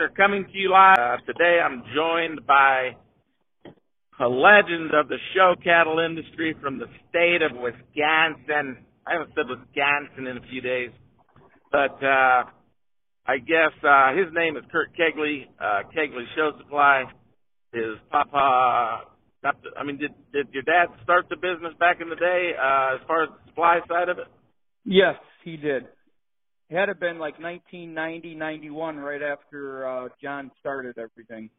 Talker coming to you live. Uh, today I'm joined by a legend of the show cattle industry from the state of Wisconsin. I haven't said Wisconsin in a few days, but uh, I guess uh, his name is Kurt Kegley. Uh, Kegley Show Supply. His papa, I mean, did did your dad start the business back in the day uh, as far as the supply side of it? Yes, he did. It had to been like 1990, 91, right after uh, John started everything.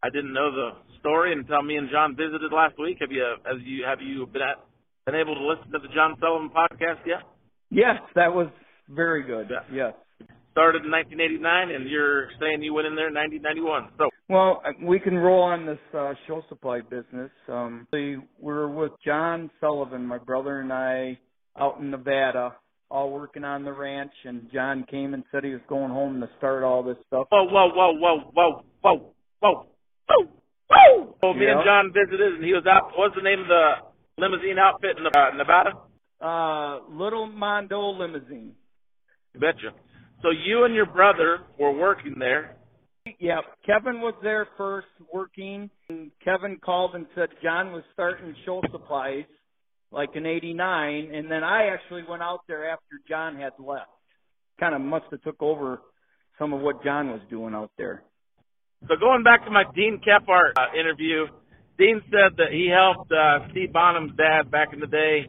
I didn't know the story until me and John visited last week. Have you, have you, have you been at, been able to listen to the John Sullivan podcast yet? Yes, that was very good. Yeah. Yes. Started in 1989, and you're saying you went in there in 1991. So, Well, uh, we can roll on this uh, show supply business. Um, we were with John Sullivan, my brother and I, out in Nevada, all working on the ranch, and John came and said he was going home to start all this stuff. whoa, whoa, whoa, whoa, whoa, whoa, whoa, whoa, whoa. So me and John visited, and he was out. What's the name of the limousine outfit in uh, Nevada? Uh, Little Mondo Limousine. You betcha. So you and your brother were working there. Yeah, Kevin was there first working. And Kevin called and said John was starting show supplies like in 89 and then I actually went out there after John had left. Kind of must have took over some of what John was doing out there. So going back to my Dean Kephart uh, interview, Dean said that he helped uh, Steve Bonham's dad back in the day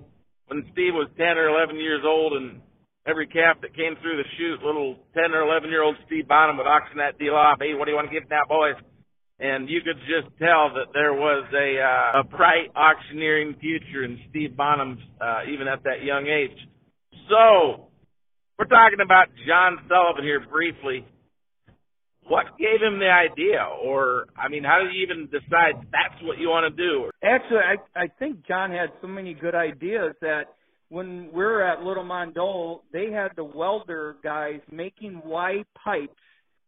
when Steve was 10 or 11 years old, and every calf that came through the chute, little 10 or 11 year old Steve Bonham would auction that deal off. Hey, what do you want to give that boys? And you could just tell that there was a uh, a bright auctioneering future in Steve Bonham's uh, even at that young age. So we're talking about John Sullivan here briefly. What gave him the idea? Or i mean how did you even decide that's what you want to do? Actually, I I think John had so many good ideas that when we were at Little Mondo, they had the welder guys making Y pipes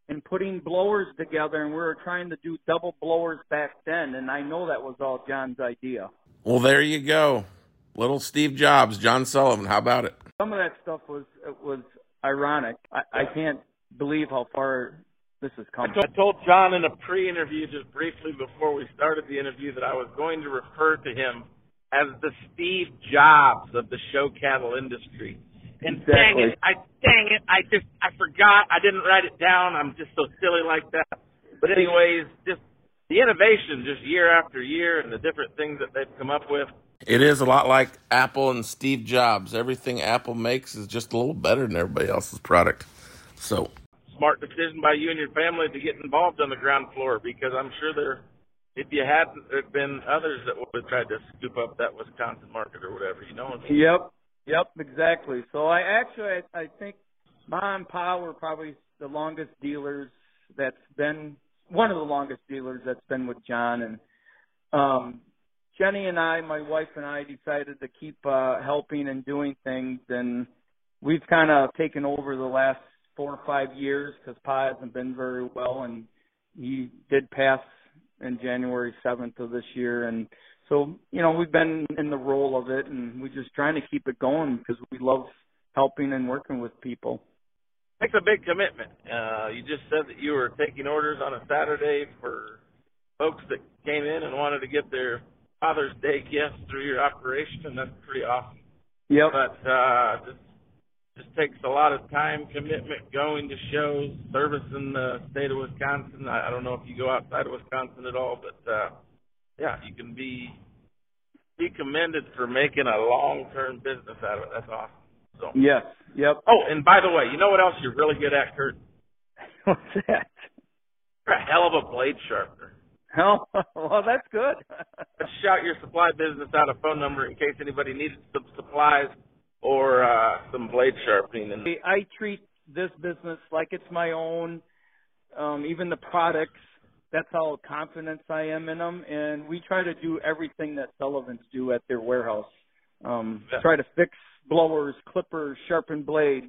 and putting blowers together, and we were trying to do double blowers back then. And I know that was all John's idea. Well, there you go. Little Steve Jobs, John Sullivan. How about it? Some of that stuff was was ironic. I, I can't believe how far this has I come. told, I told john in a pre-interview just briefly before we started the interview that i was going to refer to him as the steve jobs of the show cattle industry and dang it i dang it i just i forgot i didn't write it down i'm just so silly like that but anyways just the innovation just year after year and the different things that they've come up with It is a lot like Apple and Steve Jobs. Everything Apple makes is just a little better than everybody else's product. So, smart decision by you and your family to get involved on the ground floor because I'm sure there, if you hadn't, there'd been others that would have tried to scoop up that Wisconsin market or whatever. You know what I mean? Yep, yep, exactly. So I actually I, I think Pa were probably the longest dealers that's been one of the longest dealers that's been with John. And um Jenny and I, my wife and I decided to keep uh helping and doing things. And we've kind of taken over the last four or five years because Pa hasn't been very well. And he did pass in January 7th of this year. And so, you know, we've been in the role of it and we're just trying to keep it going because we love helping and working with people. Takes a big commitment. Uh, you just said that you were taking orders on a Saturday for folks that came in and wanted to get their Father's Day gifts through your operation, and that's pretty awesome. Yep. But uh, just just takes a lot of time, commitment, going to shows, servicing the state of Wisconsin. I, I don't know if you go outside of Wisconsin at all, but uh, yeah, you can be be commended for making a long term business out of it. That's awesome. So. Yes. Yep. Oh, and by the way, you know what else you're really good at, Kurt? What's that? You're a hell of a blade sharpener. Hell, well, that's good. Let's shout your supply business out a phone number in case anybody needs some supplies or uh, some blade sharpening. And I treat this business like it's my own. Um, even the products, that's how confident I am in them. And we try to do everything that Sullivan's do at their warehouse. Um, Yeah. Try to fix blowers, clippers, sharpen blades.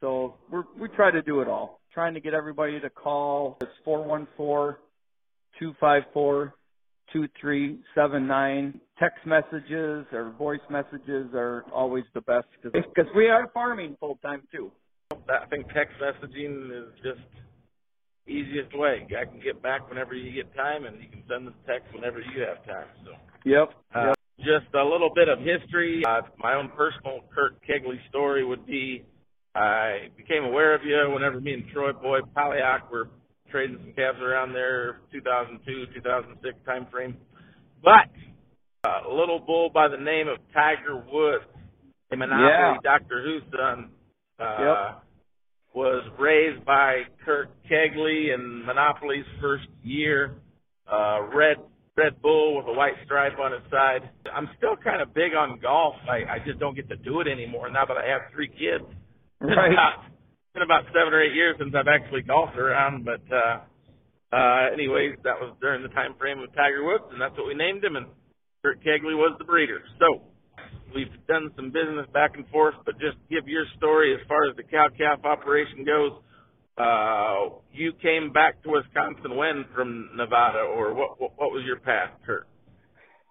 So we're, we try to do it all. Trying to get everybody to call. It's four one four two five four two three seven nine. Text messages or voice messages are always the best because we are farming full time too. I think text messaging is just easiest way. I can get back whenever you get time, and you can send the text whenever you have time. So. Yep. Uh, yep. Just a little bit of history. Uh, my own personal Kurt Kegley story would be I became aware of you whenever me and Troy Boyd Palihawk were trading some calves around there, 2002, 2006 time frame. But uh, a little bull by the name of Tiger Woods, a Monopoly Yeah. Doctor Who son, uh, Yep. Was raised by Kurt Kegley in Monopoly's first year. Uh, red Red Bull with a white stripe on his side. I'm still kind of big on golf. I, I just don't get to do it anymore now that I have three kids. It's Right. it's been about seven or eight years since I've actually golfed around, but uh uh anyways, that was during the time frame of Tiger Woods and that's what we named him and Kurt Kegley was the breeder. So we've done some business back and forth, but just give your story as far as the cow calf operation goes. Uh you came back to Wisconsin when from Nevada or what what, what was your path, Kurt?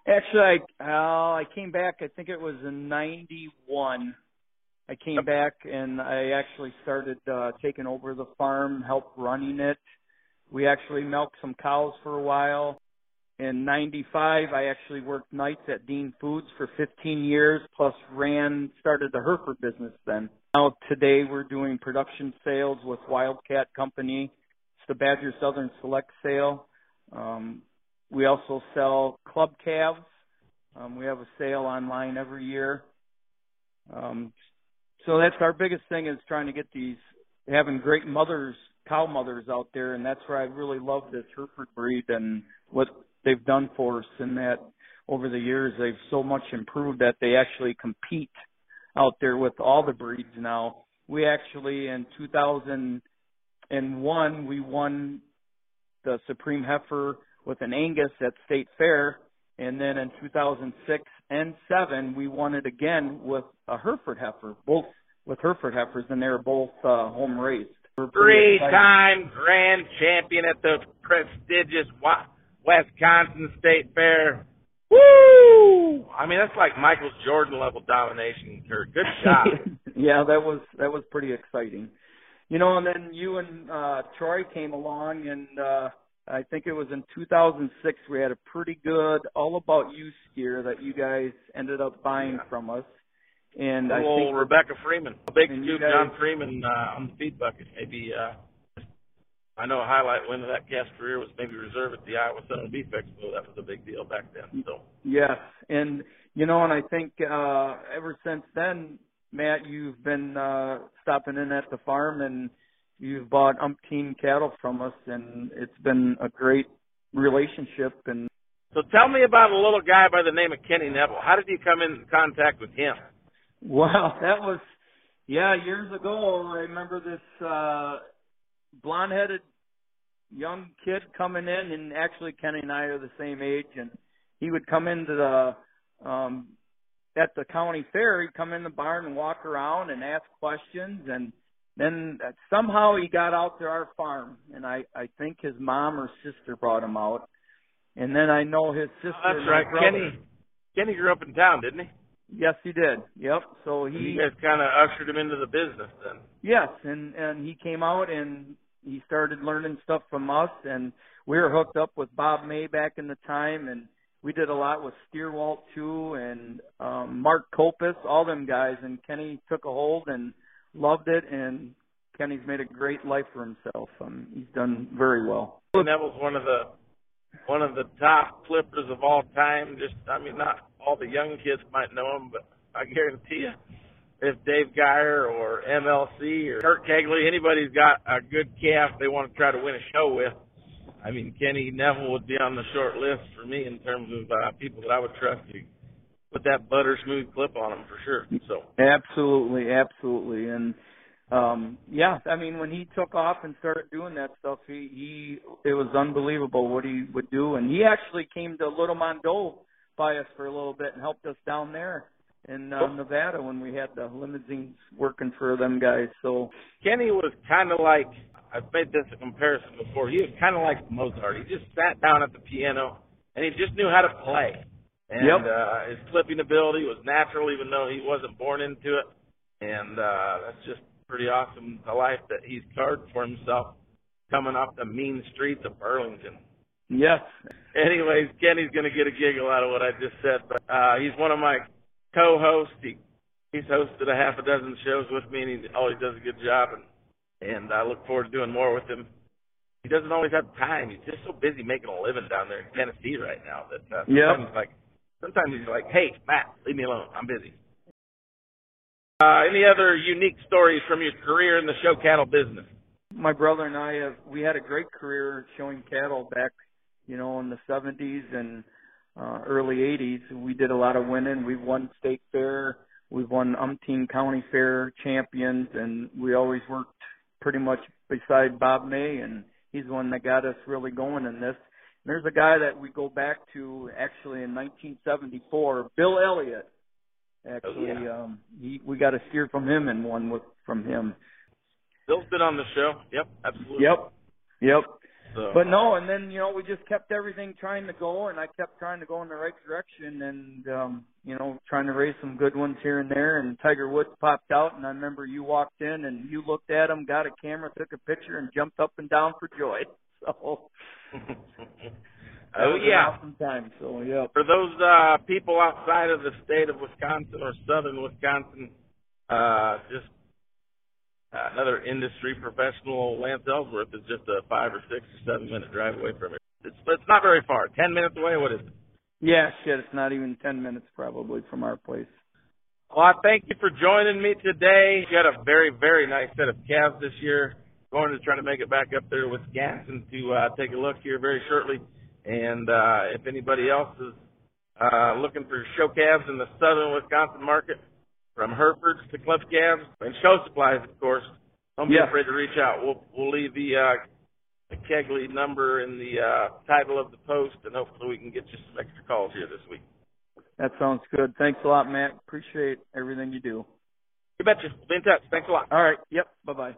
Actually, I uh, I came back. I think it was in '91. I came back and I actually started uh, taking over the farm, helped running it. We actually milked some cows for a while. In '95, I actually worked nights at Dean Foods for 15 years, plus ran started the Hereford business then. Now today we're doing production sales with Wildcat Company. It's the Badger Southern Select sale. Um, we also sell club calves. Um, we have a sale online every year. Um, so that's our biggest thing is trying to get these having great mothers, cow mothers out there, and that's where I really love this Hereford breed and what they've done for us in that over the years they've so much improved that they actually compete out there with all the breeds now. We actually in 2001 we won the Supreme Heifer with an Angus at State Fair, and then in 2006 and 7 we won it again with a Hereford heifer, both with Hereford heifers, and they were both uh, home raised. We're pretty excited. Three-time grand champion at the prestigious Wisconsin State Fair. Woo! I mean, that's like Michael Jordan level domination, Kurt. Good job. yeah, that was that was pretty exciting. You know, and then you and uh Troy came along and uh I think it was in 2006 we had a pretty good all about you steer that you guys ended up buying Yeah. from us. And I think Rebecca Freeman. A big scoop, guys- John Freeman uh, on the feed bucket. Maybe uh, I know a highlight win of that calf's career was maybe reserve at the Iowa Southern Beef Expo. That was a big deal back then. So Yes, and you know, and I think uh ever since then, Matt, you've been uh stopping in at the farm and you've bought umpteen cattle from us, and it's been a great relationship. And So tell me about a little guy by the name of Kenny Neville. How did you come in contact with him? wow, that was yeah, years ago. I remember this uh blonde-headed young kid coming in, and actually Kenny and I are the same age, and he would come into the um at the county fair, he'd come in the barn and walk around and ask questions and then somehow he got out to our farm and I I think his mom or sister brought him out. And then I know his sister That's right. brother- Kenny Kenny grew up in town, didn't he? Yes, he did. Yep. So And he you guys kind of ushered him into the business then. Yes, and and he came out and he started learning stuff from us, and we were hooked up with Bob May back in the time, and we did a lot with Steerwalt too, and um, Mark Kopis, all them guys, and Kenny took a hold and loved it, and Kenny's made a great life for himself. Um, he's done very well. Neville's one of the one of the top clippers of all time. Just I mean, not all the young kids might know him, but I guarantee you, if Dave Geyer or MLC or Kurt Kegley, anybody's got a good calf they want to try to win a show with, I mean, Kenny Neville would be on the short list for me in terms of uh, people that I would trust to put that butter smooth clip on him for sure. So Absolutely, absolutely, and um yeah, I mean when he took off and started doing that stuff, he he it was unbelievable what he would do, and he actually came to Little Mondo by us for a little bit and helped us down there in uh, Nevada when we had the limousines working for them guys. So Kenny was kind of like I've made this a comparison before. He was kind of like Mozart. He just sat down at the piano and he just knew how to play. And Yep. uh, his clipping ability was natural, even though he wasn't born into it. And uh, that's just pretty awesome. The life that he's carved for himself. coming off the mean streets of Burlington. Yes. Anyways, Kenny's going to get a giggle out of what I just said, but uh, he's one of my co-hosts. He, he's hosted a half a dozen shows with me, and he always does a good job, and and I look forward to doing more with him. He doesn't always have time. He's just so busy making a living down there in Tennessee right now that uh, yep. sometimes like sometimes he's like, "Hey, Matt, leave me alone. I'm busy." Uh, any other unique stories from your career in the show cattle business? My brother and I have we had a great career showing cattle back, you know, in the 70s and uh, early 80s. We did a lot of winning. We've won state fair. We've won umpteen county fair champions, and we always worked pretty much beside Bob May, and he's the one that got us really going in this. And there's a guy that we go back to actually in 1974, Bill Elliott. Actually, oh, yeah. um, he, we got a steer from him and one with from him. Bill's been on the show. Yep, absolutely. Yep, yep. So. But no, and then you know we just kept everything trying to go, and I kept trying to go in the right direction, and um, you know trying to raise some good ones here and there. And Tiger Woods popped out, and I remember you walked in and you looked at him, got a camera, took a picture, and jumped up and down for joy. So. oh yeah, awesome time. So yeah. For those uh people outside of the state of Wisconsin or southern Wisconsin, uh just uh, another industry professional, Lance Ellsworth, is just a five or six or seven minute drive away from it. It's it's not very far. Ten minutes away. What is it? Yeah, shit. It's not even ten minutes probably from our place. Well, I thank you for joining me today. You had a very very nice set of calves this year. Going to try to make it back up there with Wisconsin to uh, take a look here very shortly. And uh, if anybody else is uh, looking for show calves in the southern Wisconsin market, from Herefords to Cliff Calves and show supplies, of course, don't be Yeah. afraid to reach out. We'll we'll leave the uh, the Kegley number in the uh, title of the post, and hopefully we can get you some extra calls here this week. That sounds good. Thanks a lot, Matt. Appreciate everything you do. You betcha. Be in touch. Thanks a lot. All right. Yep. Bye bye.